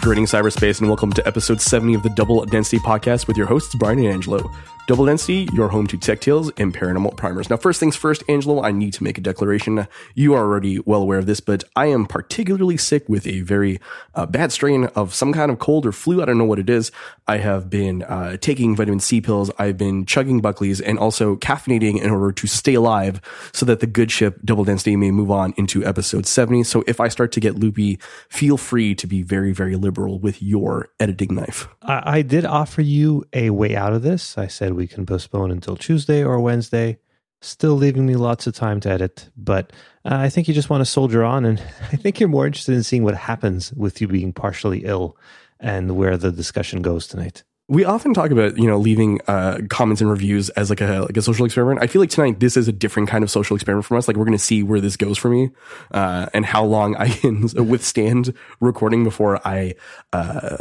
Greetings, cyberspace, and welcome to episode 70 of the Double Density podcast with your hosts, Brian and Angelo. Double Density, your home to tech tales and paranormal primers. Now, first things first, Angelo, I need to make a declaration. You are already well aware of this, but I am particularly sick with a very uh, bad strain of some kind of cold or flu. I don't know what it is. I have been uh, taking vitamin C pills. I've been chugging Buckley's and also caffeinating in order to stay alive so that the good ship Double Density may move on into episode 70. So if I start to get loopy, feel free to be very, very liberal with your editing knife. I, I did offer you a way out of this. I said we can postpone until Tuesday or Wednesday, still leaving me lots of time to edit. But uh, I think you just want to soldier on, and I think you're more interested in seeing what happens with you being partially ill and where the discussion goes tonight we often talk about you know leaving uh, comments and reviews as like a like a social experiment. I feel like tonight this is a different kind of social experiment from us. Like we're going to see where this goes for me, uh, and how long I can withstand recording before I uh,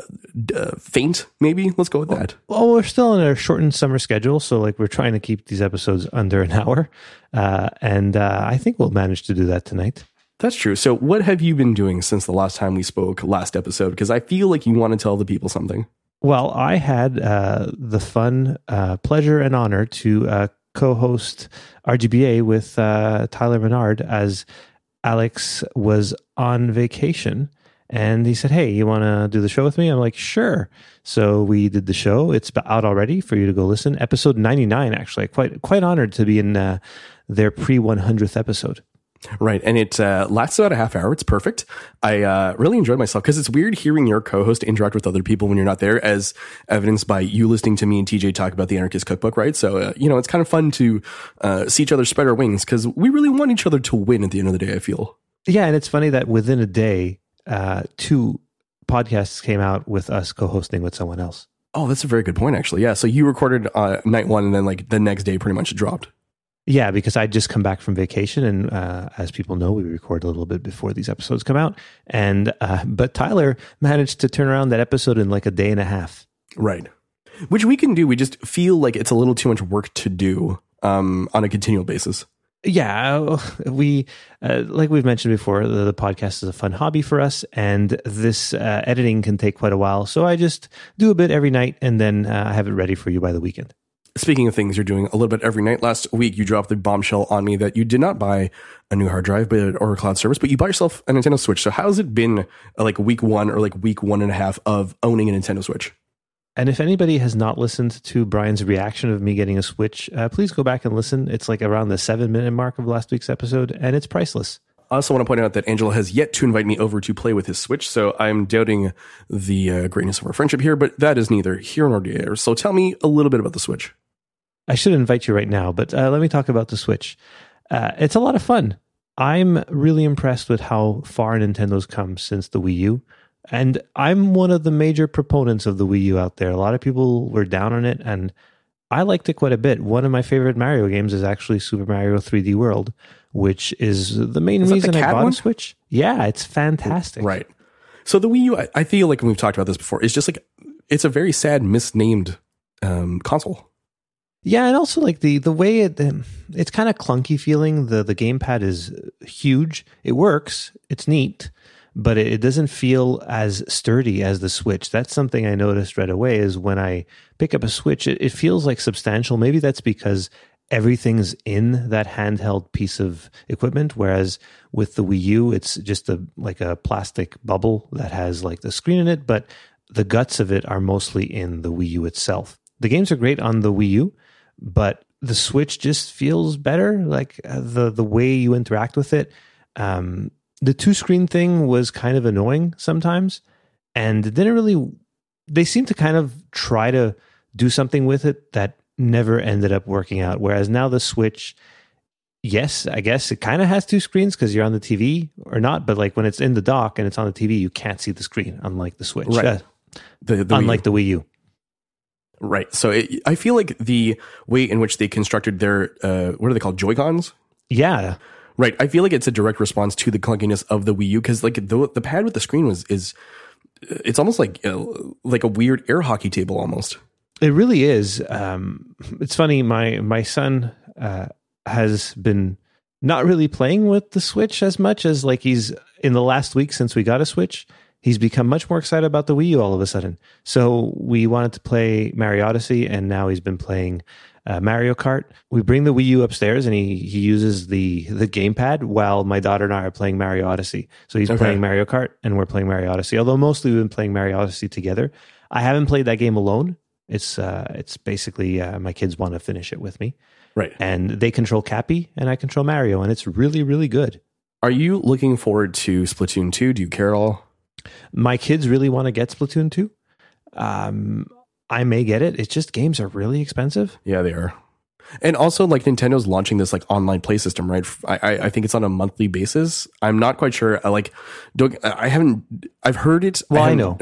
uh, faint. Maybe let's go with that. Well, we're still in a shortened summer schedule, so like we're trying to keep these episodes under an hour, uh, and uh, I think we'll manage to do that tonight. That's true. So, what have you been doing since the last time we spoke, last episode? Because I feel like you want to tell the people something. Well, I had uh, the fun, uh, pleasure, and honor to uh, co host RGBA with uh, Tyler Menard as Alex was on vacation. And he said, Hey, you want to do the show with me? I'm like, Sure. So we did the show. It's out already for you to go listen. Episode 99, actually. Quite, quite honored to be in uh, their pre 100th episode. Right. And it uh, lasts about a half hour. It's perfect. I uh, really enjoyed myself because it's weird hearing your co host interact with other people when you're not there, as evidenced by you listening to me and TJ talk about the Anarchist Cookbook, right? So, uh, you know, it's kind of fun to uh, see each other spread our wings because we really want each other to win at the end of the day, I feel. Yeah. And it's funny that within a day, uh, two podcasts came out with us co hosting with someone else. Oh, that's a very good point, actually. Yeah. So you recorded uh, night one and then, like, the next day pretty much dropped. Yeah, because I'd just come back from vacation, and uh, as people know, we record a little bit before these episodes come out. And uh, but Tyler managed to turn around that episode in like a day and a half. Right, which we can do. We just feel like it's a little too much work to do um, on a continual basis. Yeah, we uh, like we've mentioned before, the, the, podcast is a fun hobby for us, and this uh, editing can take quite a while. So I just do a bit every night, and then uh, I have it ready for you by the weekend. Speaking of things you're doing a little bit every night, last week you dropped the bombshell on me that you did not buy a new hard drive but or a cloud service, but you bought yourself a Nintendo Switch. So how's it been uh, like week one or like week one and a half of owning a Nintendo Switch? And if anybody has not listened to Brian's reaction of me getting a Switch, uh, please go back and listen. It's like around the seven minute mark of last week's episode, and it's priceless. I also want to point out that Angelo has yet to invite me over to play with his Switch, so I'm doubting the uh, greatness of our friendship here, but that is neither here nor there. So tell me a little bit about the Switch. I should invite you right now, but uh, let me talk about the Switch. Uh, it's a lot of fun. I'm really impressed with how far Nintendo's come since the Wii U. And I'm one of the major proponents of the Wii U out there. A lot of people were down on it, and I liked it quite a bit. One of my favorite Mario games is actually Super Mario 3D World, which is the main is reason I bought one? a Switch. Yeah, it's fantastic. Right. So the Wii U, I, feel like, we've talked about this before, it's just like, it's a very sad, misnamed um, console. Yeah, and also like the the way it um, it's kind of clunky feeling. The the gamepad is huge. It works. It's neat, but it, doesn't feel as sturdy as the Switch. That's something I noticed right away. Is when I pick up a Switch, it, it feels like substantial. Maybe that's because everything's in that handheld piece of equipment whereas with the Wii U it's just a like a plastic bubble that has like the screen in it but the guts of it are mostly in the Wii U itself. The games are great on the Wii U but the Switch just feels better. Like uh, the the way you interact with it. Um, the two screen thing was kind of annoying sometimes, and didn't really. They seem to kind of try to do something with it that never ended up working out. Whereas now the Switch, yes, I guess it kind of has two screens because you're on the TV or not. But like when it's in the dock and it's on the TV, you can't see the screen, unlike the Switch. Right. Uh, the, the unlike Wii the Wii U. Right. So it, I feel like the way in which they constructed their uh, what are they called Joy Cons? Yeah. Right. I feel like it's a direct response to the clunkiness of the Wii U because like the the pad with the screen was is it's almost like uh, like a weird air hockey table almost. It really is. Um, it's funny. My my son uh, has been not really playing with the Switch as much as like he's in the last week since we got a Switch he's become much more excited about the Wii U all of a sudden. So we wanted to play Mario Odyssey, and now he's been playing uh, Mario Kart. We bring the Wii U upstairs, and he he uses the the gamepad while my daughter and I are playing Mario Odyssey. So he's Okay. playing Mario Kart, and we're playing Mario Odyssey. Although mostly we've been playing Mario Odyssey together. I haven't played that game alone. It's uh, it's basically uh, my kids want to finish it with me, Right. and they control Cappy, and I control Mario, and it's really really good. Are you looking forward to Splatoon 2? Do you care at all? My kids really want to get Splatoon 2. Um, I may get it. It's just games are really expensive. Yeah, they are. And also, like Nintendo's launching this like online play system, right? I I, I think it's on a monthly basis. I'm not quite sure. I like, don't, I haven't. I've heard it. Well, I haven't know.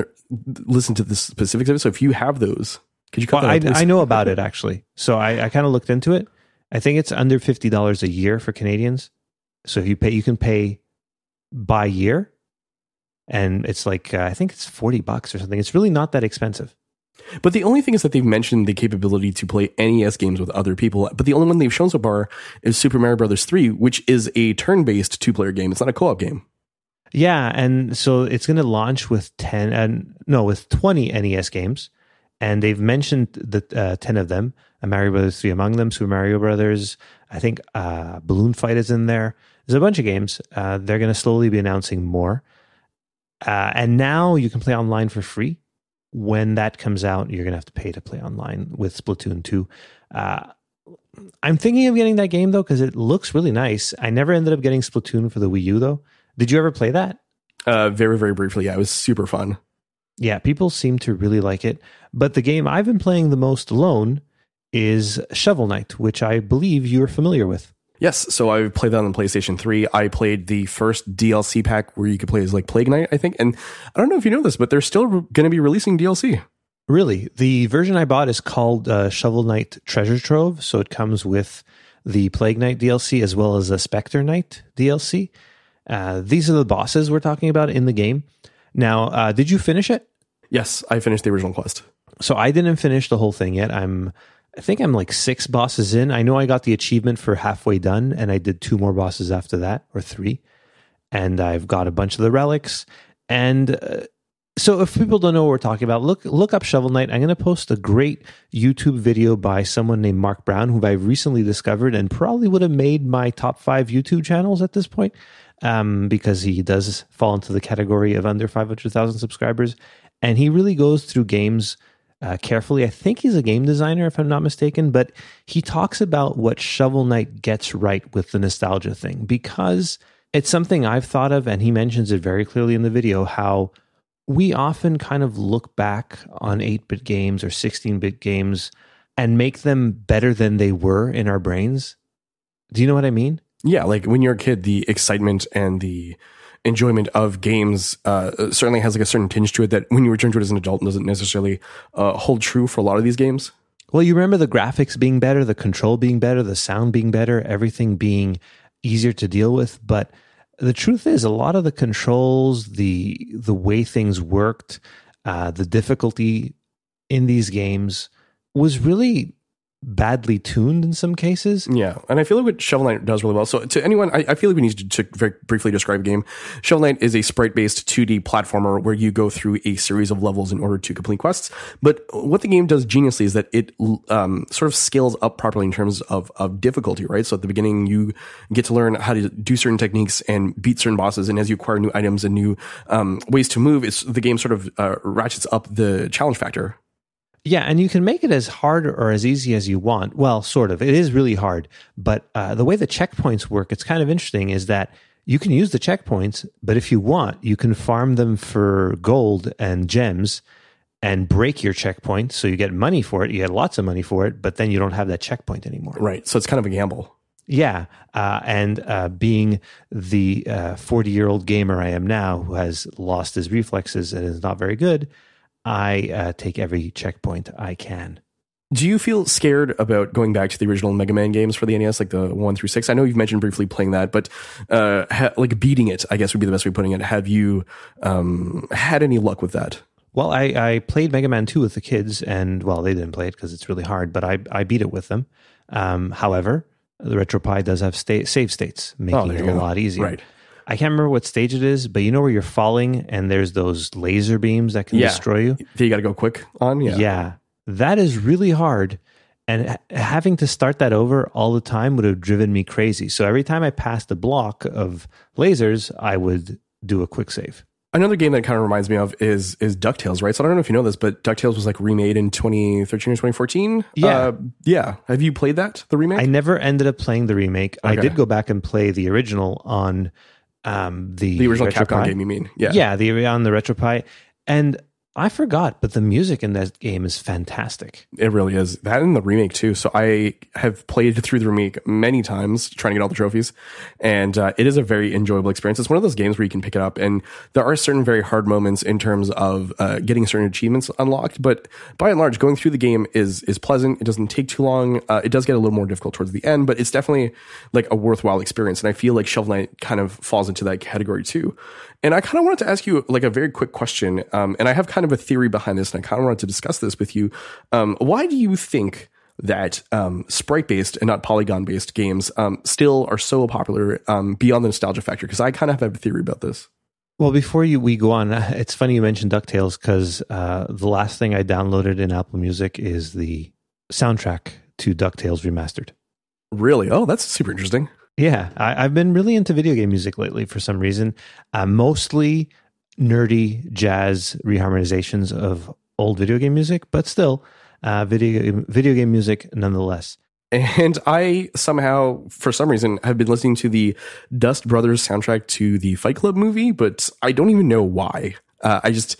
Listen to the specifics of it. So if you have those, could you Well, I. I know about it actually. So I, I kind of looked into it. I think it's under fifty dollars a year for Canadians. So if you pay, you can pay by year, and it's like uh, I think it's forty bucks or something. It's really not that expensive. But the only thing is that they've mentioned the capability to play NES games with other people. But the only one they've shown so far is Super Mario Brothers 3, which is a turn-based two-player game. It's not a co-op game. Yeah, and so it's going to launch with ten and no, with twenty NES games, and they've mentioned the uh, ten of them. Uh, Mario Brothers three among them, Super Mario Brothers. I think uh, Balloon Fight is in there. There's a bunch of games. Uh, they're going to slowly be announcing more, uh, and now you can play online for free. When that comes out, you're going to have to pay to play online with Splatoon two. Uh, I'm thinking of getting that game though because it looks really nice. I never ended up getting Splatoon for the Wii U though. Did you ever play that? Uh, very, very briefly. Yeah, it was super fun. Yeah, people seem to really like it. But the game I've been playing the most alone is Shovel Knight, which I believe you are familiar with. Yes, so I played that on the PlayStation 3. I played the first DLC pack where you could play as like Plague Knight, I think. And I don't know if you know this, but they're still going to be releasing DLC. Really, the version I bought is called uh, Shovel Knight Treasure Trove. So it comes with the Plague Knight DLC as well as a Spectre Knight DLC. Uh, these are the bosses we're talking about in the game. Now, uh, did you finish it? Yes, I finished the original quest. so I didn't finish the whole thing yet. I'm I think I'm like six bosses in. I know I got the achievement for halfway done and I did two more bosses after that or three. And I've got a bunch of the relics and uh, so if people don't know what we're talking about, look look up Shovel Knight. I'm going to post a great YouTube video by someone named Mark Brown, who I've recently discovered and probably would have made my top five YouTube channels at this point, um, because he does fall into the category of under 500,000 subscribers, and he really goes through games uh, carefully. I think he's a game designer, if I'm not mistaken, but he talks about what Shovel Knight gets right with the nostalgia thing because it's something I've thought of, and he mentions it very clearly in the video how we often kind of look back on 8 bit games or 16 bit games and make them better than they were in our brains. Do you know what I mean? Yeah, like when you're a kid, the excitement and the enjoyment of games uh, certainly has like a certain tinge to it that when you return to it as an adult doesn't necessarily uh, hold true for a lot of these games. Well, you remember the graphics being better, the control being better, the sound being better, everything being easier to deal with. But the truth is, a lot of the controls, the the way things worked, uh, the difficulty in these games was really badly tuned in some cases. Yeah, and I feel like what Shovel Knight does really well. So, to anyone, I, I feel like we need to, to very briefly describe a game. Shovel Knight is a sprite-based 2D platformer where you go through a series of levels in order to complete quests. But what the game does geniusly is that it um, sort of scales up properly in terms of of difficulty. Right. So at the beginning, you get to learn how to do certain techniques and beat certain bosses, and as you acquire new items and new um, ways to move, it's the game sort of uh, ratchets up the challenge factor. Yeah, and you can make it as hard or as easy as you want. Well, sort of. It is really hard, but uh, the way the checkpoints work, it's kind of interesting. Is that you can use the checkpoints, but if you want, you can farm them for gold and gems, and break your checkpoint, so you get money for it. You get lots of money for it, but then you don't have that checkpoint anymore. Right. So it's kind of a gamble. Yeah, uh, and uh, being the forty-year-old gamer I am now, who has lost his reflexes and is not very good, I uh, take every checkpoint I can. Do you feel scared about going back to the original Mega Man games for the NES, like the one through six? I know you've mentioned briefly playing that, but uh, ha- like beating it, I guess would be the best way of putting it. Have you um, had any luck with that? Well, I, I played Mega Man 2 with the kids, and well, they didn't play it because it's really hard, but I, I beat it with them. Um, however, the RetroPie does have sta- save states, making Oh, it a go. lot easier. Right. I can't remember what stage it is, but you know where you're falling and there's those laser beams that can Yeah. destroy you. You got to go quick on. Yeah. Yeah. That is really hard. And having to start that over all the time would have driven me crazy. So every time I passed a block of lasers, I would do a quick save. Another game that kind of reminds me of is is Ducktales, right? So I don't know if you know this, but Ducktales was like remade in 2013 or 2014. Yeah. uh, yeah. Have you played that? The remake? I never ended up playing the remake. I did go back and play the original on um, the the original RetroPie. Capcom game, you mean? Yeah. Yeah, the on the RetroPie. And I forgot, but the music in that game is fantastic. It really is. That and the remake too. So I have played through the remake many times trying to get all the trophies. And uh, it is a very enjoyable experience. It's one of those games where you can pick it up and there are certain very hard moments in terms of uh, getting certain achievements unlocked. But by and large, going through the game is is pleasant. It doesn't take too long. Uh, it does get a little more difficult towards the end, but it's definitely like a worthwhile experience. And I feel like Shovel Knight kind of falls into that category too. And I kind of wanted to ask you like a very quick question. Um, and I have kind of a theory behind this, and I kind of wanted to discuss this with you. Um, why do you think that um, sprite based and not polygon based games um, still are so popular um, beyond the nostalgia factor? Because I kind of have a theory about this. Well, before you we go on, it's funny you mentioned Ducktales because uh, the last thing I downloaded in Apple Music is the soundtrack to Ducktales remastered. Really? Oh, that's super interesting. Yeah, I, I've been really into video game music lately for some reason. Uh, mostly nerdy jazz reharmonizations of old video game music, but still uh, video video game music nonetheless. And I somehow, for some reason, have been listening to the Dust Brothers soundtrack to the Fight Club movie, but I don't even know why. Uh, I just,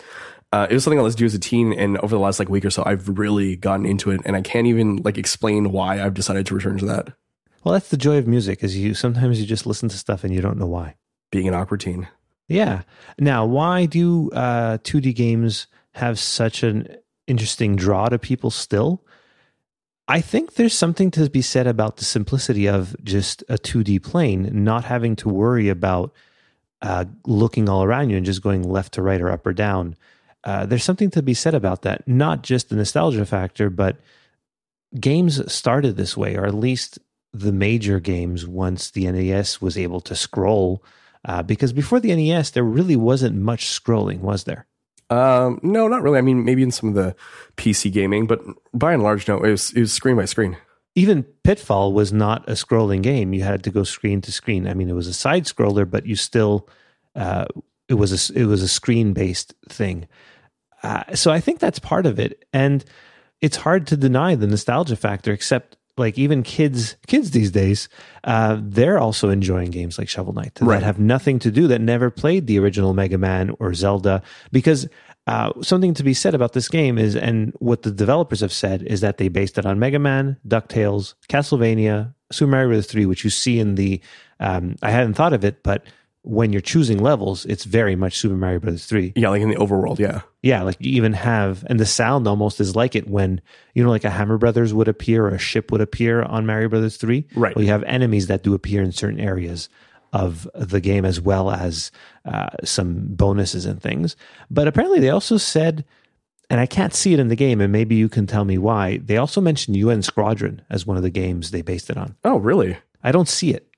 uh, it was something I listened to as a teen, and over the last like week or so, I've really gotten into it, and I can't even like explain why I've decided to return to that. Well, that's the joy of music is you sometimes you just listen to stuff and you don't know why. Being an awkward teen. Yeah. Now, why do uh, 2D games have such an interesting draw to people still? I think there's something to be said about the simplicity of just a 2D plane, not having to worry about uh, looking all around you and just going left to right or up or down. Uh, there's something to be said about that. Not just the nostalgia factor, but games started this way, or at least the major games once the NES was able to scroll. Uh, because before the NES, there really wasn't much scrolling, was there? Um, no, not really. I mean, maybe in some of the PC gaming, but by and large, no. It was it was screen by screen. Even Pitfall was not a scrolling game. You had to go screen to screen. I mean, it was a side scroller, but you still uh, it was a it was a screen based thing. Uh, so I think that's part of it, and it's hard to deny the nostalgia factor. Except like even kids kids these days, uh, they're also enjoying games like Shovel Knight Right. that have nothing to do that never played the original Mega Man or Zelda because. Uh, something to be said about this game is, and what the developers have said is that they based it on Mega Man, DuckTales, Castlevania, Super Mario Bros. 3, which you see in the. Um, I hadn't thought of it, but when you're choosing levels, it's very much Super Mario Brothers 3. Yeah, like in the overworld. Yeah, Yeah, like you even have, and the sound almost is like it when, you know, like a Hammer Brothers would appear or a ship would appear on Mario Brothers 3. Right. Well, you have enemies that do appear in certain areas of the game as well as uh, some bonuses and things. But apparently they also said, and I can't see it in the game, and maybe you can tell me why, they also mentioned UN Squadron as one of the games they based it on. Oh, really? I don't see it.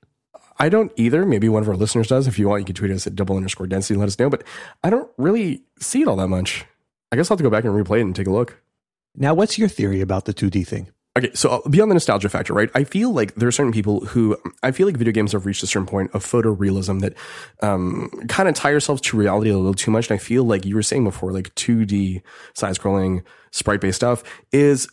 I don't either. Maybe one of our listeners does. If you want, you can tweet us at double underscore density and let us know. But I don't really see it all that much. I guess I'll have to go back and replay it and take a look. Now, what's your theory about the 2D thing? Okay, so uh, beyond the nostalgia factor, right? I feel like there are certain people who I feel like video games have reached a certain point of photorealism that um, kind of tie yourselves to reality a little too much. And I feel like you were saying before, like 2D side scrolling, sprite based stuff is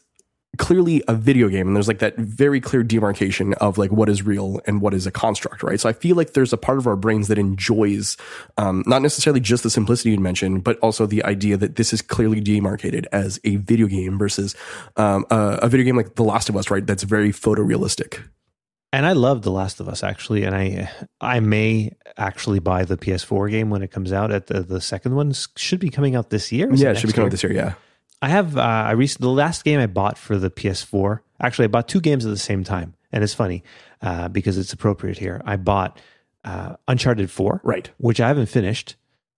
clearly a video game and there's like that very clear demarcation of like what is real and what is a construct right so i feel like there's a part of our brains that enjoys um, not necessarily just the simplicity you mentioned but also the idea that this is clearly demarcated as a video game versus um, a, a video game like the last of us right that's very photorealistic And I love The Last of Us actually, and I I may actually buy the PS4 game when it comes out. At the the second one should be coming out this year. Yeah it should be coming out this year yeah I have uh, I recently the last game I bought for the PS4. Actually, I bought two games at the same time, and it's funny uh, because it's appropriate here. I bought uh, Uncharted Four, right which I haven't finished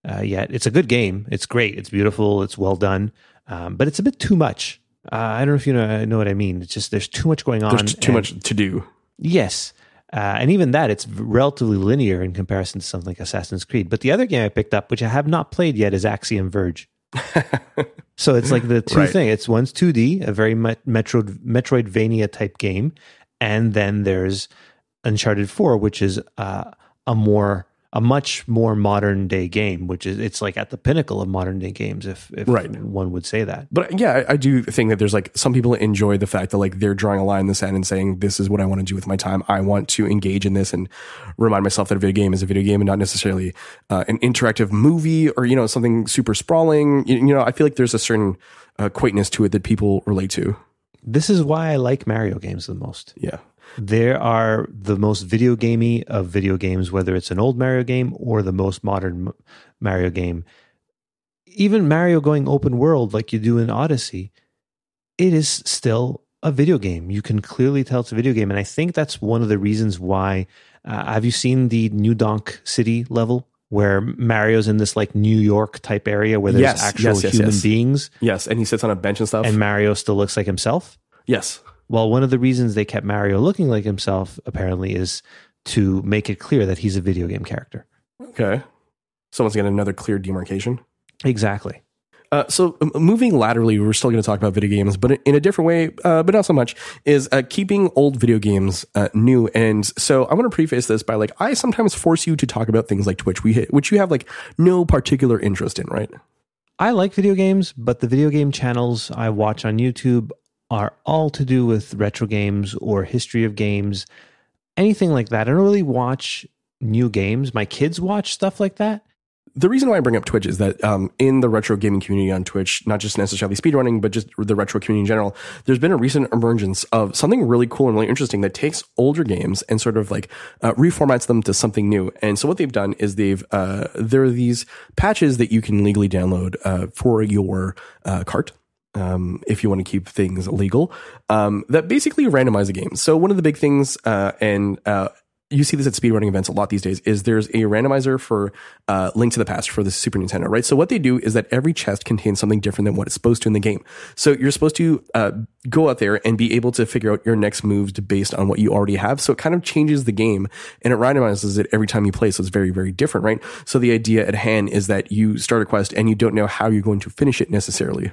uh, yet. It's a good game. It's great. It's beautiful. It's well done, um, but it's a bit too much. Uh, I don't know if you know know what I mean. It's just there's too much going on. there's too and- much to do Yes. Uh, and even that, it's relatively linear in comparison to something like Assassin's Creed. But the other game I picked up, which I have not played yet, is Axiom Verge. so it's like the two Right. thing. It's one's 2D, a very met- Metro Metroidvania type game, and then there's Uncharted 4, which is uh, a more a much more modern day game, which is it's like at the pinnacle of modern day games, if, if Right. one would say that. But yeah, I, I do think that there's like some people enjoy the fact that like they're drawing a line in the sand and saying, this is what I want to do with my time. I want to engage in this and remind myself that a video game is a video game and not necessarily uh, an interactive movie or, you know, something super sprawling. You, you know, I feel like there's a certain uh, quaintness to it that people relate to. This is why I like Mario games the most. Yeah. There are the most video gamey of video games, whether it's an old Mario game or the most modern Mario game. Even Mario going open world like you do in Odyssey, it is still a video game. You can clearly tell it's a video game. And I think that's one of the reasons why. Uh, have you seen the New Donk City level? Where Mario's in this like New York type area where there's Yes, actual yes, yes, human beings Yes. And he sits on a bench and stuff. and Mario still looks like himself. yes. Well, one of the reasons they kept Mario looking like himself apparently is to make it clear that he's a video game character. Okay. Someone's getting another clear demarcation. Exactly. Uh, so um, moving laterally, we're still going to talk about video games, but in a different way, uh, but not so much, is uh, keeping old video games uh, new. And so I want to preface this by like, I sometimes force you to talk about things like Twitch, we hit, which you have like no particular interest in, right? I like video games, but the video game channels I watch on YouTube are all to do with retro games or history of games, anything like that. I don't really watch new games. My kids watch stuff like that. The reason why I bring up Twitch is that um, in the retro gaming community on Twitch, not just necessarily speedrunning, but just the retro community in general, there's been a recent emergence of something really cool and really interesting that takes older games and sort of like uh, reformats them to something new. And so what they've done is they've uh, there are these patches that you can legally download uh, for your uh, cart um, if you want to keep things legal, um, that basically randomize the game. So one of the big things, uh, and uh, you see this at speedrunning events a lot these days, is there's a randomizer for uh, Link to the Past for the Super Nintendo, right? So what they do is that every chest contains something different than what it's supposed to in the game. So you're supposed to uh, go out there and be able to figure out your next moves based on what you already have. So it kind of changes the game and it randomizes it every time you play. So it's very, very different, right? So the idea at hand is that you start a quest and you don't know how you're going to finish it necessarily.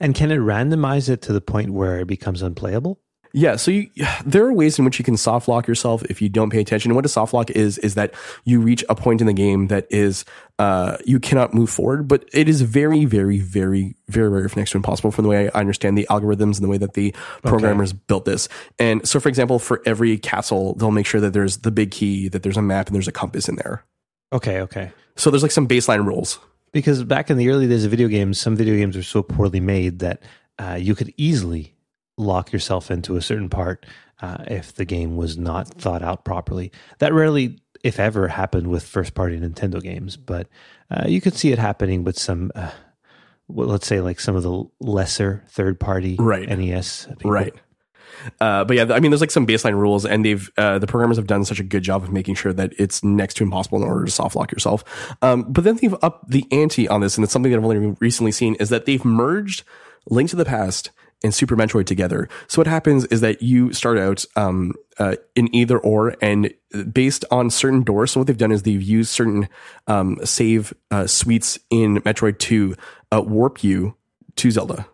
And can it randomize it to the point where it becomes unplayable? Yeah, so you, there are ways in which you can soft lock yourself if you don't pay attention. And what a soft lock is is that you reach a point in the game that is uh, you cannot move forward, but it is very, very, very, very, very next to impossible from the way I understand the algorithms and the way that the programmers built this. And so, for example, for every castle, they'll make sure that there's the big key, that there's a map, and there's a compass in there. Okay, okay. So there's like some baseline rules. Because back in the early days of video games, some video games were so poorly made that uh, you could easily lock yourself into a certain part uh, if the game was not thought out properly. That rarely, if ever, happened with first party Nintendo games, but uh, you could see it happening with some, uh, well, let's say, like some of the lesser third party Right. NES. people. Right. Uh, but yeah, I mean, there's like some baseline rules, and they've uh, the programmers have done such a good job of making sure that it's next to impossible in order to soft lock yourself. Um, but then they've upped the ante on this, and it's something that I've only recently seen is that they've merged Link to the Past and Super Metroid together. So what happens is that you start out um, uh, in either or, and based on certain doors. So what they've done is they've used certain um, save uh, suites in Metroid to uh, warp you to Zelda,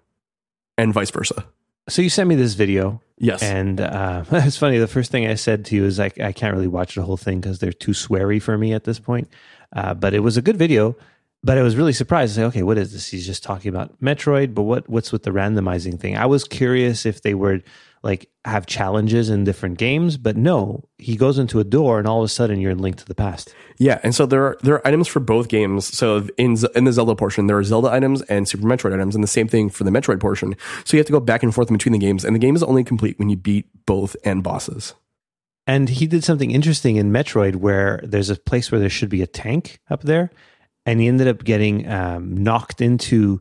and vice versa. So you sent me this video, Yes. and uh, it's funny. The first thing I said to you is like, I can't really watch the whole thing because they're too sweary for me at this point. Uh, but it was a good video. But I was really surprised. I say, okay, what is this? He's just talking about Metroid, but what what's with the randomizing thing? I was curious if they were like have challenges in different games, but no. He goes into a door, and all of a sudden you're linked to the Past. Yeah, and so there are there are items for both games. So in in the Zelda portion, there are Zelda items and Super Metroid items, and the same thing for the Metroid portion. So you have to go back and forth between the games, and the game is only complete when you beat both end bosses. And he did something interesting in Metroid where there's a place where there should be a tank up there, and he ended up getting um, knocked into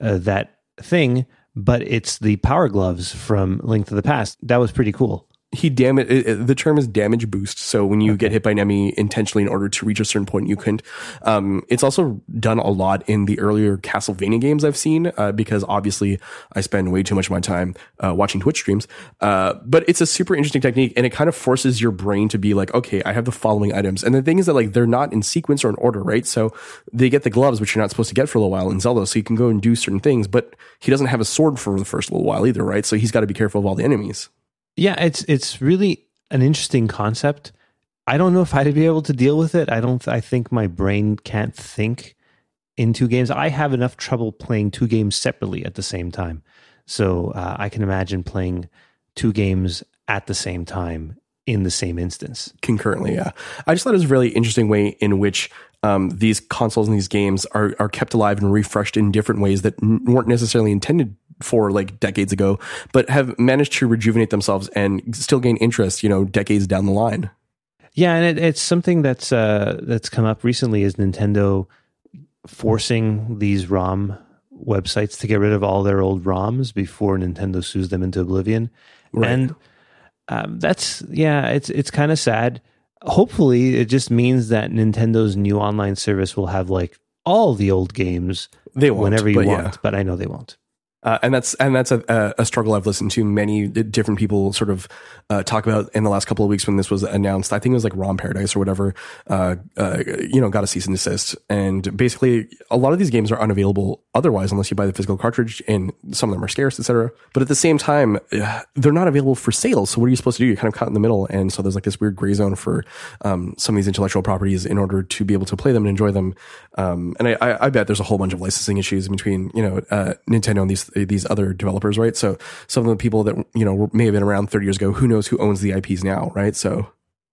uh, that thing. But it's the power gloves from Link to the Past. That was pretty cool. He damage the term is damage boost. So when you okay. get hit by an enemy intentionally in order to reach a certain point you couldn't um, it's also done a lot in the earlier castlevania games i've seen uh, because obviously i spend way too much of my time uh, watching twitch streams. Uh, but it's a super interesting technique and it kind of forces your brain to be like okay i have the following items. And the thing is that like they're not in sequence or in order right? So they get the gloves which you're not supposed to get for a little while in zelda. So you can go and do certain things but he doesn't have a sword for the first little while either right? So he's got to be careful of all the enemies yeah, it's it's really an interesting concept. I don't know if I'd be able to deal with it. I don't. I think my brain can't think in two games. I have enough trouble playing two games separately at the same time. So uh, I can imagine playing two games at the same time in the same instance concurrently. Yeah, I just thought it was a really interesting way in which um, these consoles and these games are are kept alive and refreshed in different ways that n- weren't necessarily intended for like decades ago, but have managed to rejuvenate themselves and still gain interest, you know, decades down the line. Yeah, and it, it's something that's uh, that's come up recently is Nintendo forcing these ROM websites to get rid of all their old ROMs before Nintendo sues them into oblivion, right. and um, that's yeah, it's it's kind of sad. Hopefully, it just means that Nintendo's new online service will have like all the old games they whenever you want, yeah. but I know they won't. Uh, and that's and that's a, a, struggle I've listened to many different people sort of uh, talk about in the last couple of weeks when this was announced. I think it was like ROM Paradise or whatever. Uh, uh, you know, got a cease and desist, and basically a lot of these games are unavailable otherwise unless you buy the physical cartridge, and some of them are scarce, etc. But at the same time, they're not available for sale. So what are you supposed to do? You're kind of caught in the middle, and so there's like this weird gray zone for um, some of these intellectual properties in order to be able to play them and enjoy them. Um, and I, I, bet there's a whole bunch of licensing issues between you know uh, Nintendo and these these other developers, right? So some of the people that you know may have been around 30 years ago, who knows who owns the IPs now, right? So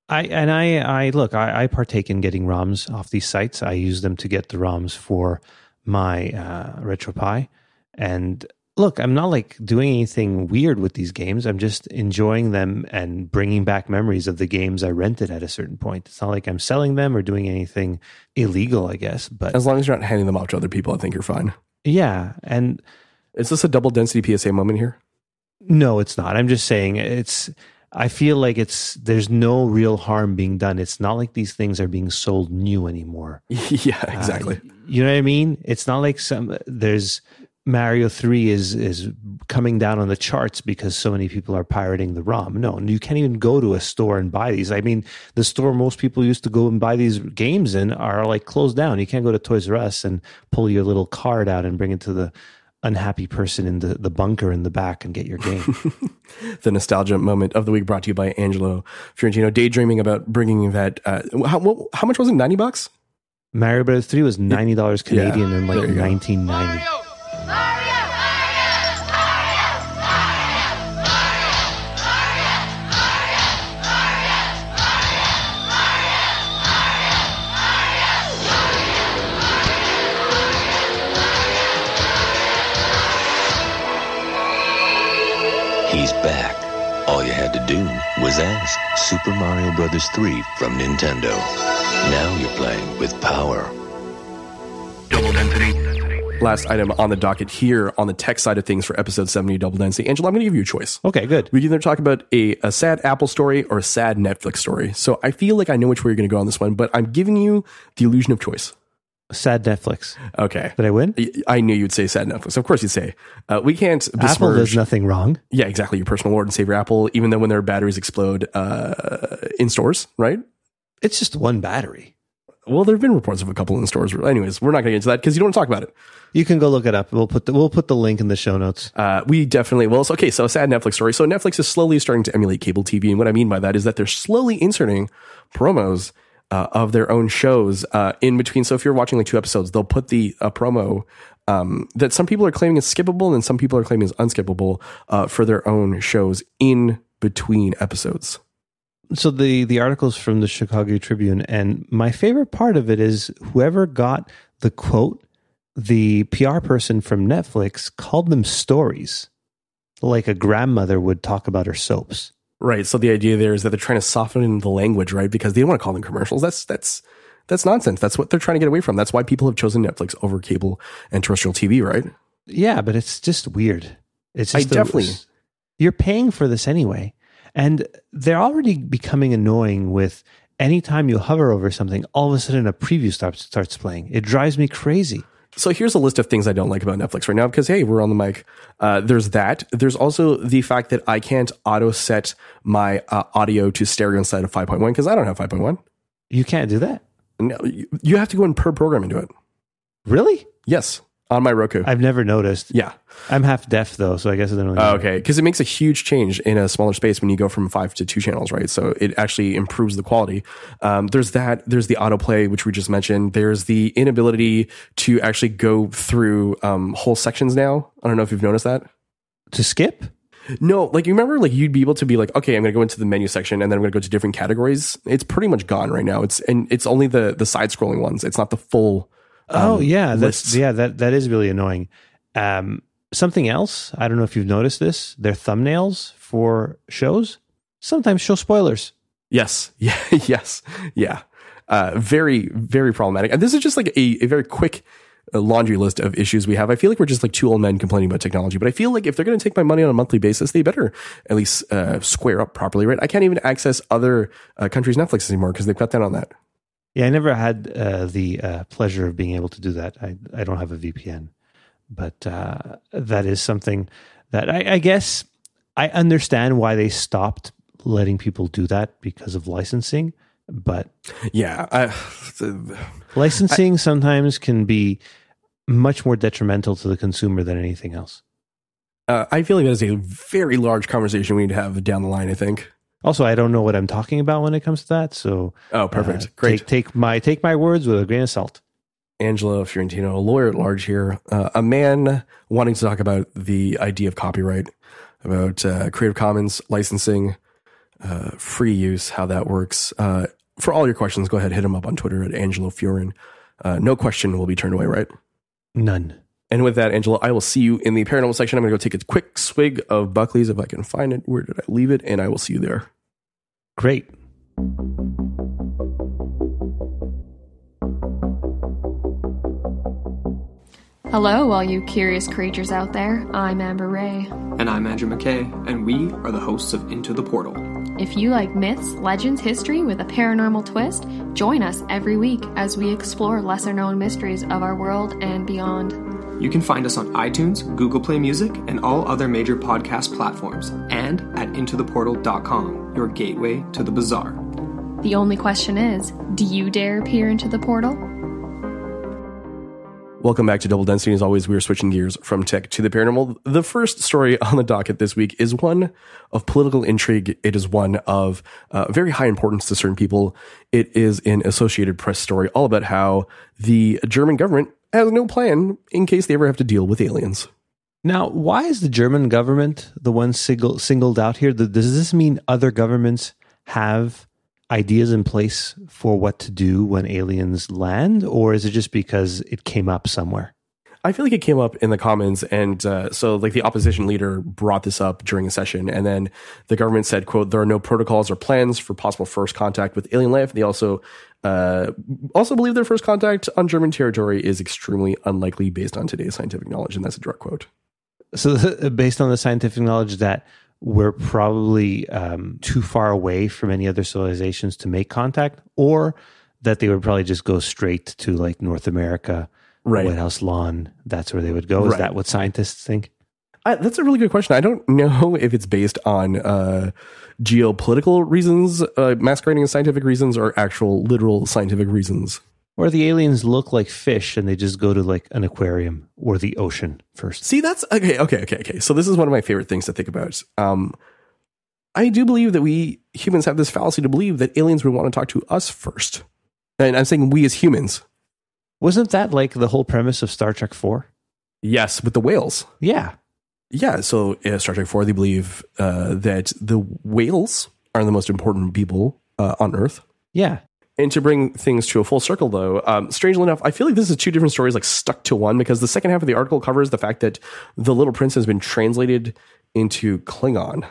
I and I I look, I, I partake in getting ROMs off these sites. I use them to get the ROMs for my uh, RetroPie, and look, I'm not like doing anything weird with these games. I'm just enjoying them and bringing back memories of the games I rented at a certain point. It's not like I'm selling them or doing anything illegal, I guess. But as long as you're not handing them off to other people, I think you're fine. Yeah, and is this a double density PSA moment here? No, it's not. I'm just saying it's. I feel like it's there's no real harm being done. It's not like these things are being sold new anymore. yeah, exactly. Uh, you know what I mean? It's not like some there's Mario 3 is is coming down on the charts because so many people are pirating the ROM. No, you can't even go to a store and buy these. I mean, the store most people used to go and buy these games in are like closed down. You can't go to Toys R Us and pull your little card out and bring it to the unhappy person in the, the bunker in the back and get your game. the nostalgia moment of the week brought to you by Angelo Fiorentino, daydreaming about bringing that. Uh, how, how much was it? 90 bucks? Mario Brothers 3 was $90 Canadian yeah, in like 1990. Mario, Mario! Had to do was ask Super Mario Bros. 3 from Nintendo. Now you're playing with power. Double density. Last item on the docket here on the tech side of things for episode 70 Double Density. Angelo, I'm going to give you a choice. Okay, good. We can either talk about a, a sad Apple story or a sad Netflix story. So I feel like I know which way you're going to go on this one, but I'm giving you the illusion of choice. Sad Netflix. Okay. Did I win? I knew you'd say sad Netflix. Of course you'd say. Uh, we can't besmirch. Apple does nothing wrong. Yeah, exactly. Your personal Lord and Savior Apple, even though when their batteries explode uh, in stores, right? It's just one battery. Well, there have been reports of a couple in stores. Anyways, we're not going to get into that because you don't want to talk about it. You can go look it up. We'll put the we'll put the link in the show notes. Uh, we definitely will. So, okay, so a sad Netflix story. So Netflix is slowly starting to emulate cable TV, and what I mean by that is that they're slowly inserting promos uh, of their own shows uh, in between. So if you're watching like two episodes, they'll put the a promo um, that some people are claiming is skippable and some people are claiming is unskippable uh, for their own shows in between episodes. So the the articles from the Chicago Tribune, and my favorite part of it is whoever got the quote, the PR person from Netflix called them stories, like a grandmother would talk about her soaps. Right. So the idea there is that they're trying to soften the language, right? Because they don't want to call them commercials. That's that's that's nonsense. That's what they're trying to get away from. That's why people have chosen Netflix over cable and terrestrial TV, right? Yeah, but it's just weird. It's just I definitely. you're paying for this anyway. And they're already becoming annoying with anytime you hover over something, all of a sudden a preview starts starts playing. It drives me crazy. So here's a list of things I don't like about Netflix right now because hey, we're on the mic. Uh, there's that. There's also the fact that I can't auto set my uh, audio to stereo instead of 5.1 because I don't have 5.1. You can't do that. No, you, you have to go in per program and do it. Really? Yes, on my Roku. I've never noticed. yeah. I'm half deaf though, so I guess I don't really Oh, know. okay, because it makes a huge change in a smaller space when you go from five to two channels, right? So it actually improves the quality. Um, there's that. There's the autoplay, which we just mentioned. There's the inability to actually go through um, whole sections now. I don't know if you've noticed that. To skip? No, like you remember, like you'd be able to be like, okay, I'm going to go into the menu section and then I'm going to go to different categories. It's pretty much gone right now. It's and it's only the the side scrolling ones. It's not the full. Oh um, yeah, that's lists. yeah, that that is really annoying. Um, something else, I don't know if you've noticed this, their thumbnails for shows sometimes show spoilers. Yes. Yeah. yes. Yeah. Uh, very, very problematic. And this is just like a, a very quick uh, laundry list of issues we have. I feel like we're just like two old men complaining about technology, but I feel like if they're going to take my money on a monthly basis, they better at least uh, square up properly, right? I can't even access other uh, countries' Netflix anymore because they've cut down on that. Yeah, I never had uh, the uh, pleasure of being able to do that. I I don't have a VPN, but uh, that is something that I, I guess I understand why they stopped letting people do that because of licensing. But Yeah. I, licensing sometimes can be much more detrimental to the consumer than anything else. uh, I feel like that is a very large conversation we need to have down the line, I think. Also, I don't know what I'm talking about when it comes to that. So, Oh, perfect. uh, Great. Take, take my take my words with a grain of salt. Angelo Fiorentino, a lawyer at large here, uh, a man wanting to talk about the idea of copyright, about uh, Creative Commons licensing, uh, free use, how that works. Uh, for all your questions, go ahead, hit him up on Twitter at Angelo Fiorin. Uh, no question will be turned away, right? None. And with that, Angelo, I will see you in the paranormal section. I'm going to go take a quick swig of Buckley's if I can find it. Where did I leave it? And I will see you there. Great. Hello, all you curious creatures out there. I'm Amber Ray. And I'm Andrew McKay, and we are the hosts of Into the Portal. If you like myths, legends, history with a paranormal twist, join us every week as we explore lesser known mysteries of our world and beyond. You can find us on iTunes, Google Play Music, and all other major podcast platforms, and at intotheportal.com, your gateway to the bizarre. The only question is do you dare peer into the portal? Welcome back to Double Density. As always, we are switching gears from tech to the paranormal. The first story on the docket this week is one of political intrigue. It is one of uh, very high importance to certain people. It is an Associated Press story all about how the German government has no plan in case they ever have to deal with aliens. Now, why is the German government the one single, singled out here? Does this mean other governments have ideas in place for what to do when aliens land, or is it just because it came up somewhere? I feel like it came up in the Commons, and uh, so like the opposition leader brought this up during a session, and then the government said, "quote There are no protocols or plans for possible first contact with alien life." They also uh, also believe their first contact on German territory is extremely unlikely based on today's scientific knowledge, and that's a direct quote. So, based on the scientific knowledge that we're probably um, too far away from any other civilizations to make contact, or that they would probably just go straight to like North America, Right. White House lawn. That's where they would go. Is Right. that what scientists think? I, that's a really good question. I don't know if it's based on uh, geopolitical reasons, uh, masquerading as scientific reasons, or actual literal scientific reasons. Or the aliens look like fish and they just go to like an aquarium or the ocean first. See, that's okay, okay, okay, okay. So this is one of my favorite things to think about. Um, I do believe that we humans have this fallacy to believe that aliens would want to talk to us first, and I'm saying we as humans. Wasn't that like the whole premise of Star Trek 4? Yes, with the whales. Yeah. Yeah, so uh, Star Trek Four, they believe uh, that the whales are the most important people uh, on Earth. Yeah. And to bring things to a full circle, though, um, strangely enough, I feel like this is two different stories, like stuck to one, because the second half of the article covers the fact that the Little Prince has been translated into Klingon.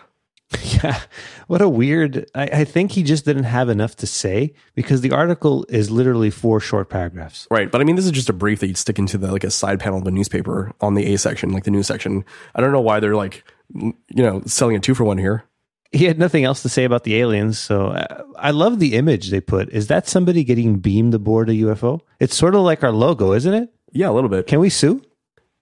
Yeah. What a weird. I, I think he just didn't have enough to say because the article is literally four short paragraphs. Right, but I mean, this is just a brief that you'd stick into the like a side panel of a newspaper on the A section, like the news section. I don't know why they're like, you know, selling a two for one here. he had nothing else to say about the aliens. So uh, I love the image they put. Is that somebody getting beamed aboard a UFO? It's sort of like our logo, isn't it? Yeah, a little bit. Can we sue?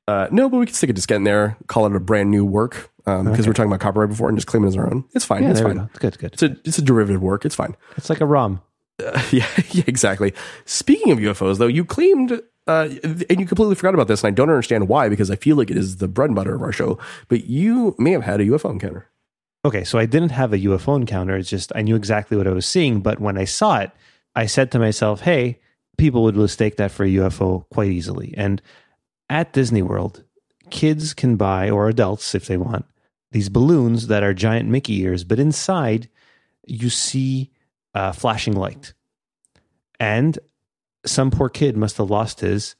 Uh, no, but we can stick a diskette in there, call it a brand new work because Okay. we're talking about copyright before and just claim it as our own. It's fine. Yeah, it's fine. go. Good, good. It's a it's a derivative work. It's fine. It's like a ROM. yeah, yeah, exactly. Speaking of UFOs, though, you claimed uh, and you completely forgot about this, and I don't understand why because I feel like it is the bread and butter of our show. But you may have had a UFO encounter. Okay, so I didn't have a UFO encounter. It's just I knew exactly what I was seeing. But when I saw it, I said to myself, hey, people would mistake that for a UFO quite easily. And at Disney World, kids can buy, or adults if they want, these balloons that are giant Mickey ears, but inside you see a flashing light. And some poor kid must have lost his,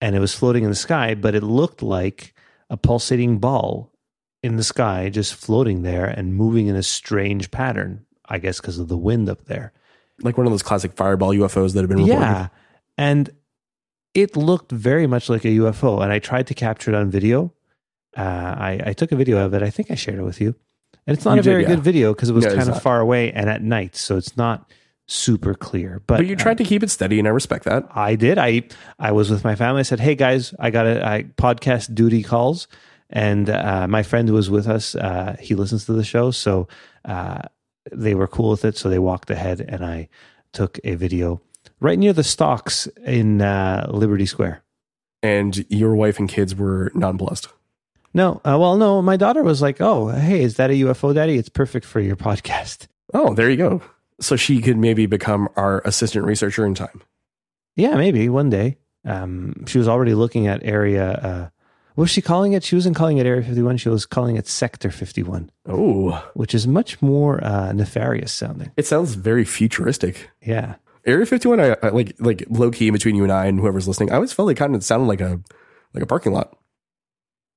and it was floating in the sky, but it looked like a pulsating ball in the sky, just floating there and moving in a strange pattern. I guess because of the wind up there. Like one of those classic fireball UFOs that have been reported. Yeah, and it looked very much like a UFO. And I tried to capture it on video. Uh, I, I took a video of it. I think I shared it with you. And it's not You a very yeah. good video because it was No, kind of not. far away and at night, so it's not super clear. But, But you tried to keep it steady, and I respect that. I did. I I was with my family. I said, "Hey guys, I got a I, podcast duty calls," and uh, my friend was with us, uh, he listens to the show, so uh, they were cool with it. So they walked ahead, and I took a video right near the stocks in uh, Liberty Square. And your wife and kids were nonplussed. No, uh, well, no, my daughter was like, "Oh, hey, is that a UFO, Daddy? It's perfect for your podcast." Oh, there you go. So she could maybe become our assistant researcher in time. Yeah, maybe one day. Um, she was already looking at area. Uh, what was she calling it? She wasn't calling it Area 51. She was calling it Sector 51, Oh, which is much more uh, nefarious sounding. it sounds very futuristic. Yeah. Area 51, I, I like like low key between you and I and whoever's listening. I always felt like kind of sounded like a like a parking lot.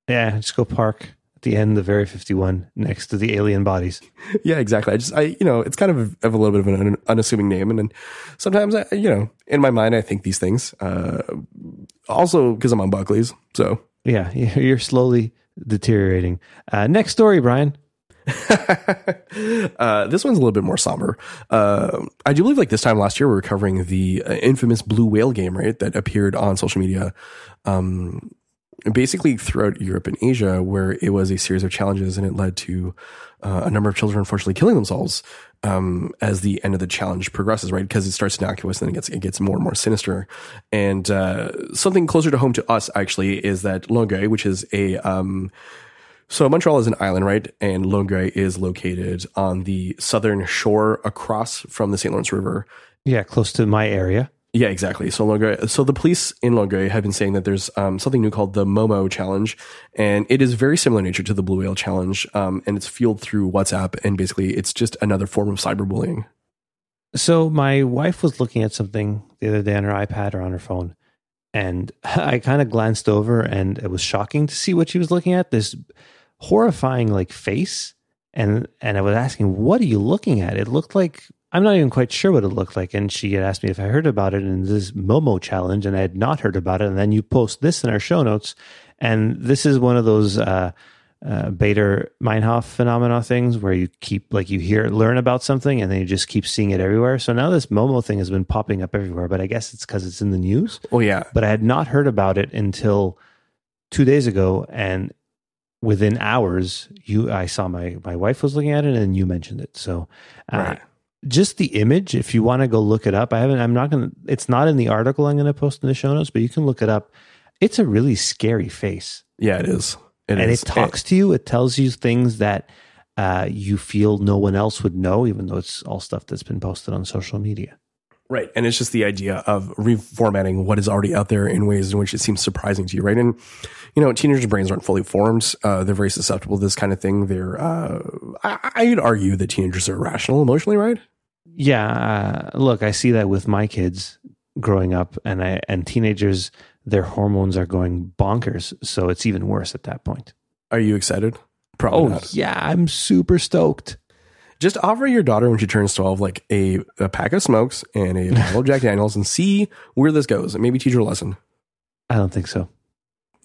Yeah. Just go park at the end of Area 51 next to the alien bodies. yeah, exactly. I just I you know it's kind of of a little bit of an unassuming name, and then sometimes I you know in my mind I think these things. Uh, also because I'm on Buckley's, so Yeah. You're slowly deteriorating. Uh, next story, Brian. uh, this one's a little bit more somber. Uh, I do believe like this time last year we were covering the uh, infamous blue whale game, right? That appeared on social media, um, basically throughout Europe and Asia, where it was a series of challenges and it led to uh, a number of children unfortunately killing themselves um, as the end of the challenge progresses, right? Because it starts innocuous and then it gets it gets more and more sinister. And uh, something closer to home to us actually is that Longueuil, which is a um, so Montreal is an island, right? And Longueuil is located on the southern shore across from the St. Lawrence River. Yeah. Close to my area. Yeah, exactly. So Longueuil, so the police in Longueuil have been saying that there's um, something new called the Momo Challenge, and it is very similar in nature to the Blue Whale Challenge, um, and it's fueled through WhatsApp, and basically it's just another form of cyberbullying. So my wife was looking at something the other day on her iPad or on her phone, and I kind of glanced over, and it was shocking to see what she was looking at. This horrifying like face, and and I was asking, "What are you looking at?" It looked like I'm not even quite sure what it looked like, and she had asked me if I heard about it in this Momo challenge, and I had not heard about it. And then you post this in our show notes, and this is one of those. Uh, uh, Baader Meinhof phenomena things where you keep like you hear learn about something and then you just keep seeing it everywhere. So now this Momo thing has been popping up everywhere, but I guess it's because it's in the news. Oh yeah, But I had not heard about it until two days ago, and within hours, you I saw my my wife was looking at it and you mentioned it. So uh, Right. just the image, if you want to go look it up, I haven't. I'm not gonna. It's not in the article I'm going to post in the show notes, but you can look it up. It's a really scary face yeah, it is. It and is. it talks to you. It tells you things that uh, you feel no one else would know, even though it's all stuff that's been posted on social media. Right. And it's just the idea of reformatting what is already out there in ways in which it seems surprising to you, right? And, you know, teenagers' brains aren't fully formed. Uh, they're very susceptible to this kind of thing. They're, uh, I, I'd argue that teenagers are irrational emotionally, right? Yeah, uh, look, I see that with my kids growing up, and I and teenagers, their hormones are going bonkers. So it's even worse at that point. Are you excited? Probably Oh not. yeah, I'm super stoked. Just offer your daughter when she turns 12, like a, a pack of smokes and a bottle of Jack Daniels and see where this goes and maybe teach her a lesson I don't think so.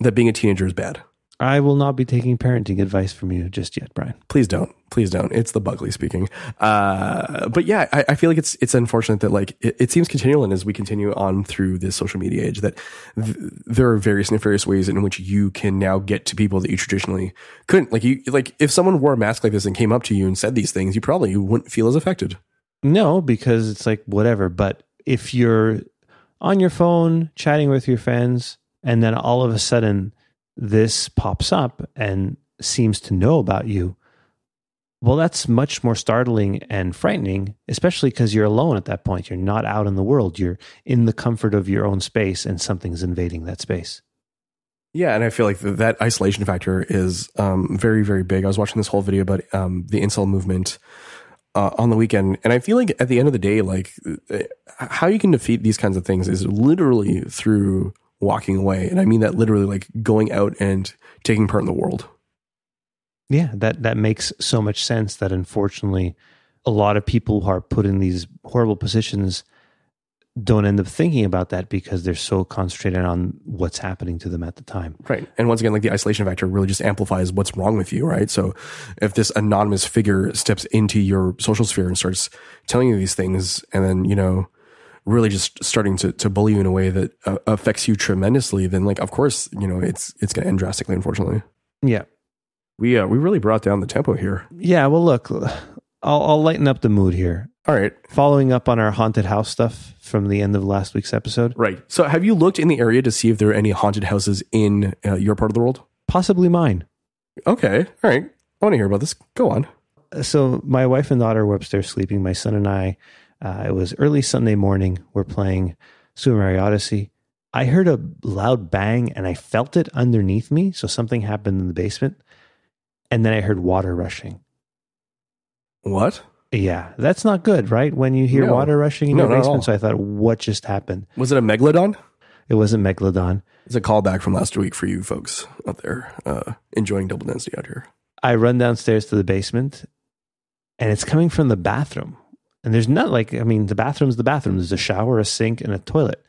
that being a teenager is bad. I will not be taking parenting advice from you just yet, Brian. Please don't. Please don't. It's the Buckley speaking. Uh, but yeah, I, I, feel like it's it's unfortunate that like it, it, seems continual, and as we continue on through this social media age, that th- there are various nefarious ways in which you can now get to people that you traditionally couldn't. Like you, like if someone wore a mask like this and came up to you and said these things, you probably wouldn't feel as affected. No, because it's like whatever. But if you're on your phone chatting with your friends, and then all of a sudden this pops up and seems to know about you, well, that's much more startling and frightening, especially because you're alone at that point. You're not out in the world. You're in the comfort of your own space and something's invading that space. Yeah, and I feel like that isolation factor is um, very, very big. I was watching this whole video about um, the incel movement uh, on the weekend, and I feel like at the end of the day, like uh, how you can defeat these kinds of things is literally through walking away. And I mean that literally like going out and taking part in the world. Yeah, that, that makes so much sense that unfortunately a lot of people who are put in these horrible positions don't end up thinking about that because they're so concentrated on what's happening to them at the time. Right. And once again, like the isolation factor really just amplifies what's wrong with you, right? So if this anonymous figure steps into your social sphere and starts telling you these things and then, you know, really just starting to, to bully you in a way that uh, affects you tremendously, then like, of course, you know, it's, it's going to end drastically, unfortunately. Yeah. We, uh, we really brought down the tempo here. Yeah. Well, look, I'll, I'll lighten up the mood here. All right. Following up on our haunted house stuff from the end of last week's episode. Right. So have you looked in the area to see if there are any haunted houses in uh, your part of the world? Possibly mine. Okay. All right. I want to hear about this. Go on. So my wife and daughter were upstairs sleeping. My son and I uh, it was early Sunday morning. We're playing Super Mario Odyssey. I heard a loud bang and I felt it underneath me. So something happened in the basement. And then I heard water rushing. What? Yeah, that's not good, right? When you hear no. water rushing in no, your basement. So I thought, what just happened? Was it a megalodon? It wasn't megalodon. It's a callback from last week for you folks out there uh, enjoying double density out here. I run downstairs to the basement and it's coming from the bathroom and there's not like, I mean, the bathroom's the bathroom. There's a shower, a sink, and a toilet.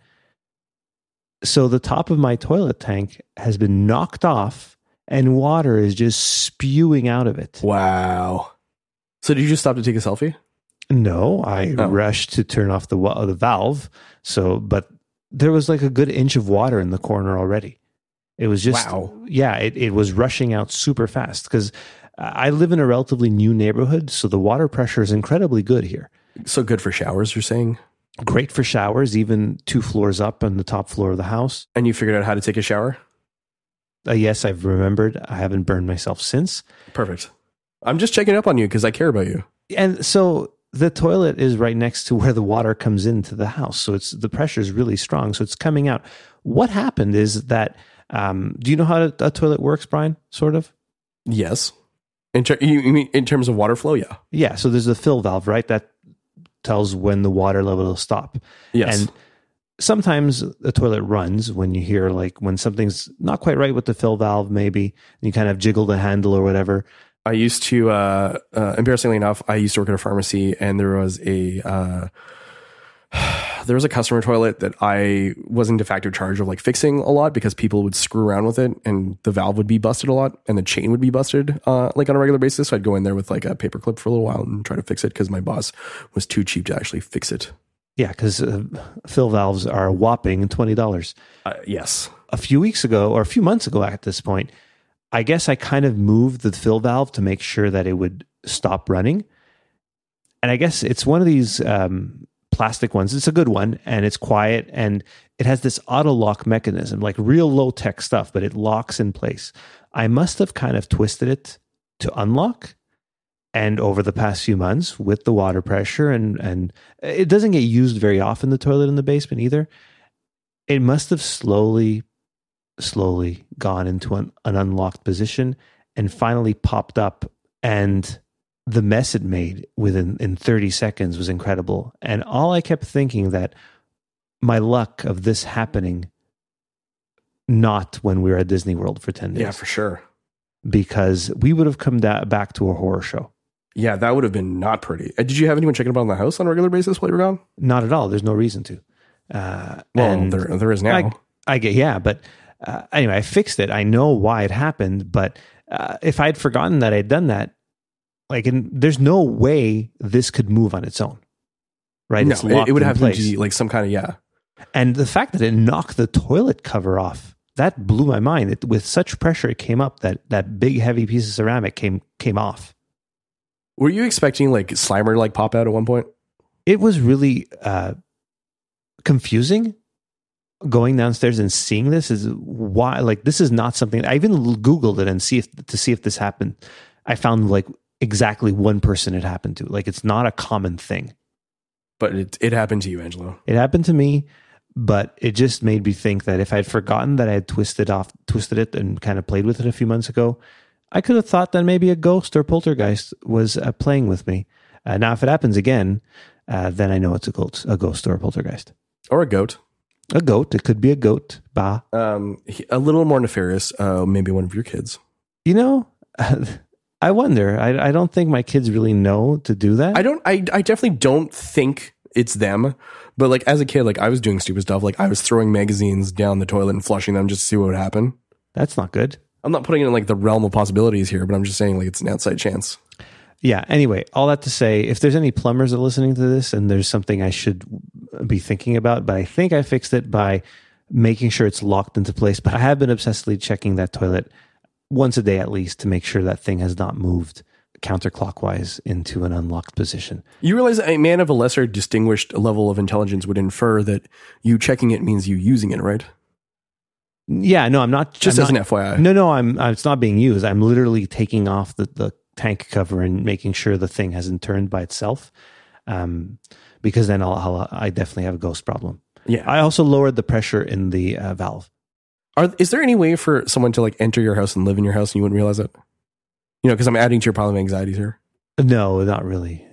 So the top of my toilet tank has been knocked off and water is just spewing out of it. Wow. So did you just stop to take a selfie? No, I oh. rushed to turn off the the valve. So, but there was like a good inch of water in the corner already. It was just, wow. yeah, it, it was rushing out super fast because I live in a relatively new neighborhood. So the water pressure is incredibly good here. So good for showers, you're saying? Great for showers, even two floors up on the top floor of the house. And you figured out how to take a shower? Uh, yes, I've remembered. I haven't burned myself since. Perfect. I'm just checking up on you because I care about you. And so the toilet is right next to where the water comes into the house. So it's the pressure is really strong. So it's coming out. What happened is that, um, do you know how a toilet works, Brian? Sort of? Yes. In, ter- you mean in terms of water flow? Yeah. Yeah. So there's a fill valve, right? That tells when the water level will stop. Yes. And sometimes the toilet runs when you hear like when something's not quite right with the fill valve, maybe, and you kind of jiggle the handle or whatever. I used to, uh, uh, embarrassingly enough, I used to work at a pharmacy and there was a, uh, there was a customer toilet that I was in de facto charge of like fixing a lot because people would screw around with it and the valve would be busted a lot and the chain would be busted uh, like on a regular basis. So I'd go in there with like a paper clip for a little while and try to fix it because my boss was too cheap to actually fix it. Yeah, because uh, fill valves are whopping twenty dollars. Uh, yes. A few weeks ago, or a few months ago, at this point, I guess I kind of moved the fill valve to make sure that it would stop running. And I guess it's one of these um, plastic ones. It's a good one and it's quiet and it has this auto lock mechanism, like real low tech stuff, but it locks in place. I must have kind of twisted it to unlock. And over the past few months, with the water pressure and and it doesn't get used very often, the toilet in the basement either. It must have slowly, slowly gone into an, an unlocked position and finally popped up and the mess it made within in 30 seconds was incredible. And all I kept thinking that my luck of this happening not when we were at Disney World for 10 days. Yeah, for sure. Because we would have come da- back to a horror show. Yeah, that would have been not pretty. Uh, did you have anyone checking up on the house on a regular basis while you were gone? Not at all. There's no reason to. Uh, well, there, there is now. I, I get, yeah, but uh, anyway, I fixed it. I know why it happened, but uh, if I'd forgotten that I'd done that, like, and there's no way this could move on its own, right? no, It's it, locked it would have place. to be like some kind of yeah. And the fact that it knocked the toilet cover off, that blew my mind. It, with such pressure, it came up that that big heavy piece of ceramic came came off. Were you expecting like Slimer to like pop out at one point? It was really uh, confusing. Going downstairs and seeing this is why, like, this is not something. I even googled it and see if to see if this happened. I found like exactly one person it happened to. Like, it's not a common thing. But it it happened to you, Angelo. It happened to me, but it just made me think that if I'd forgotten that I had twisted off, twisted it, and kind of played with it a few months ago, I could have thought that maybe a ghost or poltergeist was uh, playing with me. Uh, now, if it happens again, uh, then I know it's a ghost, a ghost or a poltergeist. Or a goat. A goat. It could be a goat. Bah. Um, a little more nefarious. Uh, maybe one of your kids. You know, I wonder. I, I don't think my kids really know to do that. I don't. I I definitely don't think it's them. But like as a kid, like I was doing stupid stuff. Like I was throwing magazines down the toilet and flushing them just to see what would happen. That's not good. I'm not putting it in like the realm of possibilities here, but I'm just saying like it's an outside chance. Yeah. Anyway, all that to say, if there's any plumbers that are listening to this and there's something I should be thinking about, but I think I fixed it by making sure it's locked into place. But I have been obsessively checking that toilet once a day at least to make sure that thing has not moved counterclockwise into an unlocked position. You realize a man of a lesser distinguished level of intelligence would infer that you checking it means you using it, right? Yeah, no, I'm not Just I'm as not- an FYI. No, no, I'm. It's not being used. I'm literally taking off the, the tank cover and making sure the thing hasn't turned by itself, um, because then I'll, I'll I definitely have a ghost problem. Yeah. I also lowered the pressure in the uh, valve. Are, is there any way for someone to like enter your house and live in your house and you wouldn't realize it? You know, because I'm adding to your pile of anxieties here. No, not really.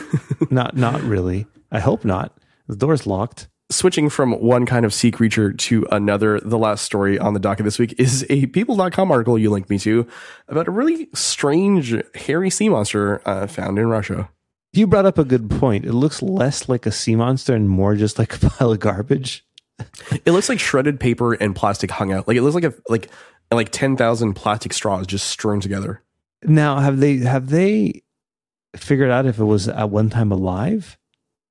not not really. I hope not. The door's locked. Switching from one kind of sea creature to another, the last story on the docket this week is a people.com article you linked me to about a really strange hairy sea monster uh, found in Russia. You brought up a good point. It looks less like a sea monster and more just like a pile of garbage. It looks like shredded paper and plastic hung out. Like it looks like a like like ten thousand plastic straws just strewn together. Now, have they have they figured out if it was at one time alive?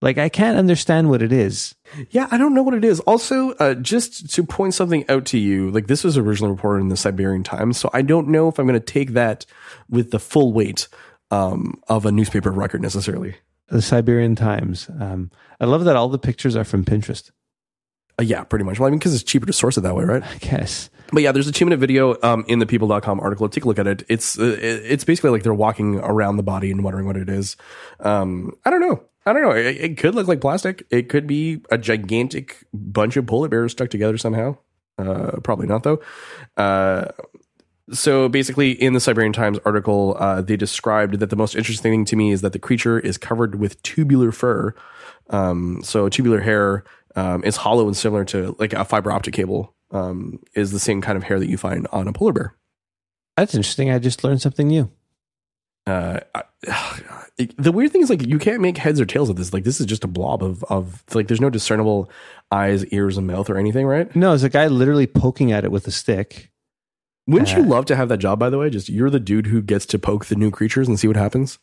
Like I can't understand what it is. Yeah, I don't know what it is. Also, uh, just to point something out to you, like this was originally reported in the Siberian Times, so I don't know if I'm going to take that with the full weight um, of a newspaper record necessarily. The Siberian Times. Um, I love that all the pictures are from Pinterest. Uh, yeah, pretty much. Well, I mean, because it's cheaper to source it that way, right? I guess. But yeah, there's a two minute video um, in the people.com article. Take a look at it. It's uh, it's basically like they're walking around the body and wondering what it is. Um, I don't know. I don't know. It, it could look like plastic. It could be a gigantic bunch of polar bears stuck together somehow. Uh, probably not though. Uh, so basically, in the Siberian Times article, uh, they described that the most interesting thing to me is that the creature is covered with tubular fur. Um, so tubular hair um, is hollow and similar to like a fiber optic cable. Um, is the same kind of hair that you find on a polar bear. That's interesting. I just learned something new. Uh, I- the weird thing is like you can't make heads or tails of this. Like this is just a blob of of like there's no discernible eyes, ears, and mouth or anything, right? No, it's a guy literally poking at it with a stick. Wouldn't you Uh, love to have that job? By the way, just you're the dude who gets to poke the new creatures and see what happens.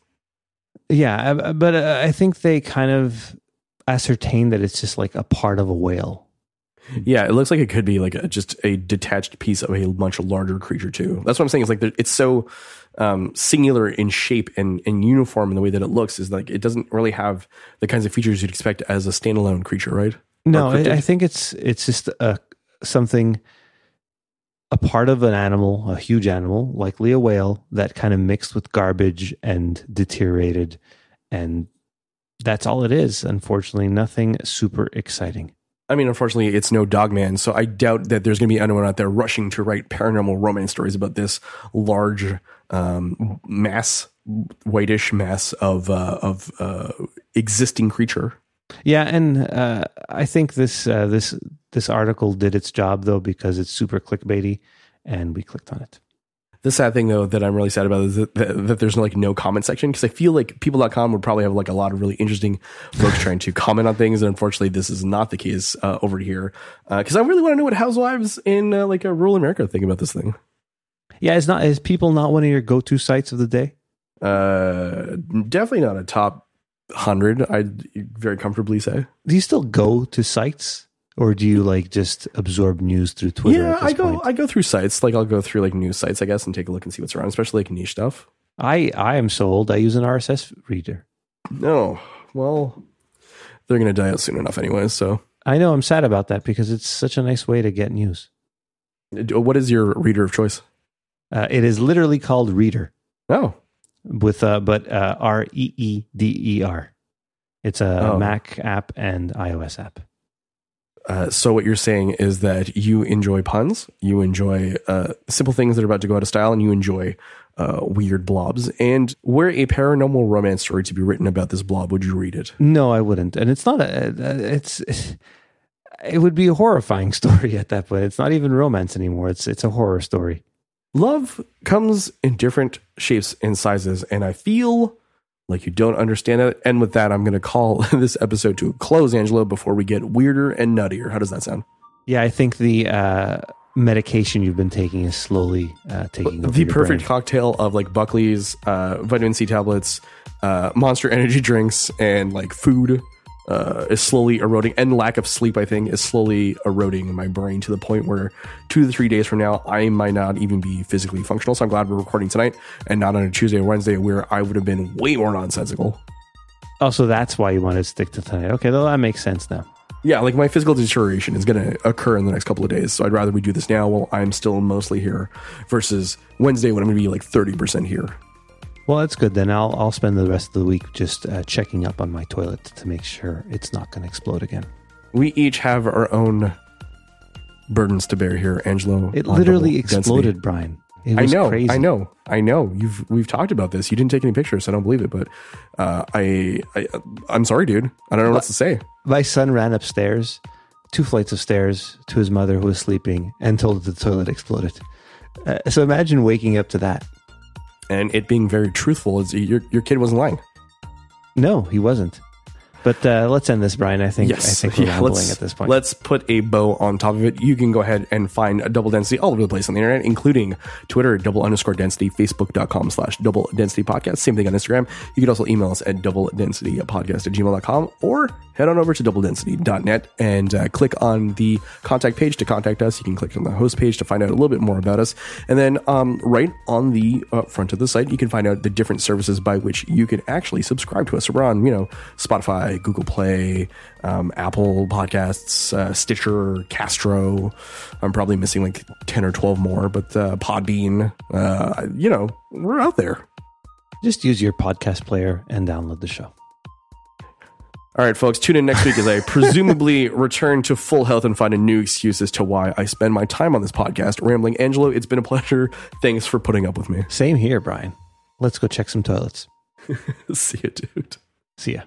Yeah, but uh, I think they kind of ascertain that it's just like a part of a whale. Yeah, it looks like it could be like a, just a detached piece of a much larger creature too. That's what I'm saying. It's like it's so um, singular in shape and, and uniform in the way that it looks. Is like it doesn't really have the kinds of features you'd expect as a standalone creature, right? No, I. I think it's it's just a something, a part of an animal, a huge animal, likely a whale, that kind of mixed with garbage and deteriorated, and that's all it is. Unfortunately, nothing super exciting. I mean, unfortunately, it's no Dogman, so I doubt that there's going to be anyone out there rushing to write paranormal romance stories about this large um, mass, whitish mass of uh, of uh, existing creature. Yeah, and uh, I think this uh, this this article did its job though because it's super clickbaity, and we clicked on it. The sad thing though that I'm really sad about is that, that, that there's no, like no comment section because I feel like people.com would probably have like a lot of really interesting folks trying to comment on things. And unfortunately, this is not the case uh, over here because I really want to know what housewives in uh, like a rural America think about this thing. Yeah, is not is people not one of your go to sites of the day? Uh, definitely not a top hundred. I'd very comfortably say. Do you still go to sites? Or do you like just absorb news through Twitter? Yeah, I go point? I go through sites. Like I'll go through like news sites, I guess, and take a look and see what's around, especially like niche stuff. I I am so old. I use an RSS reader. No, well, they're gonna die out soon enough, anyway. So I know I'm sad about that because it's such a nice way to get news. What is your reader of choice? Uh, it is literally called Reeder. Oh, with uh, but uh, R E E D E R. It's a oh. Mac app and iOS app. Uh, so what you're saying is that you enjoy puns, you enjoy uh, simple things that are about to go out of style, and you enjoy uh, weird blobs. And were a paranormal romance story to be written about this blob, would you read it? No, I wouldn't. And it's not a. It's. It would be a horrifying story at that point. It's not even romance anymore. It's it's a horror story. Love comes in different shapes and sizes, and I feel like you don't understand it. And with that, I'm going to call this episode to a close, Angelo, before we get weirder and nuttier. How does that sound? Yeah, I think the uh, medication you've been taking is slowly uh, taking the perfect brain. cocktail of like Buckley's uh, vitamin C tablets, uh, Monster Energy drinks, and like food uh, is slowly eroding, and lack of sleep, I think, is slowly eroding my brain to the point where two to three days from now, I might not even be physically functional. So I'm glad we're recording tonight and not on a Tuesday or Wednesday where I would have been way more nonsensical. Oh, so that's why you want to stick to tonight. Okay, well, that makes sense now. Yeah, like my physical deterioration is going to occur in the next couple of days. So I'd rather we do this now while I'm still mostly here versus Wednesday when I'm going to be like 30% here. Well, that's good. Then I'll I'll spend the rest of the week just uh, checking up on my toilet to make sure it's not going to explode again. We each have our own burdens to bear here, Angelo. It literally exploded, density. Brian. I know, crazy. I know, I know. You've we've talked about this. You didn't take any pictures, so I don't believe it. But uh, I, I I'm sorry, dude. I don't know what to say. My son ran upstairs, two flights of stairs, to his mother who was sleeping, and told the toilet exploded. Uh, so imagine waking up to that and it being very truthful is your your kid wasn't lying. No, he wasn't. But uh, let's end this, Brian. I think yes. I think we're yeah, rambling at this point. Let's put a bow on top of it. You can go ahead and find a double density all over the place on the internet, including Twitter, double underscore density, facebook.com slash double density podcast. Same thing on Instagram. You can also email us at double density podcast at gmail.com or head on over to doubledensity.net and uh, click on the contact page to contact us. You can click on the host page to find out a little bit more about us. And then um, right on the uh, front of the site, you can find out the different services by which you can actually subscribe to us. So we're on, you know, Spotify, Google Play, um, Apple Podcasts, uh, Stitcher, Castro. I'm probably missing like 10 or 12 more, but uh, Podbean, uh, you know, we're out there. Just use your podcast player and download the show. All right, folks, tune in next week as I presumably return to full health and find a new excuse as to why I spend my time on this podcast rambling. Angelo, it's been a pleasure. Thanks for putting up with me. Same here, Brian. Let's go check some toilets. See you, dude. See ya.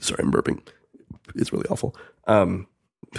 Sorry, I'm burping. It's really awful. Um,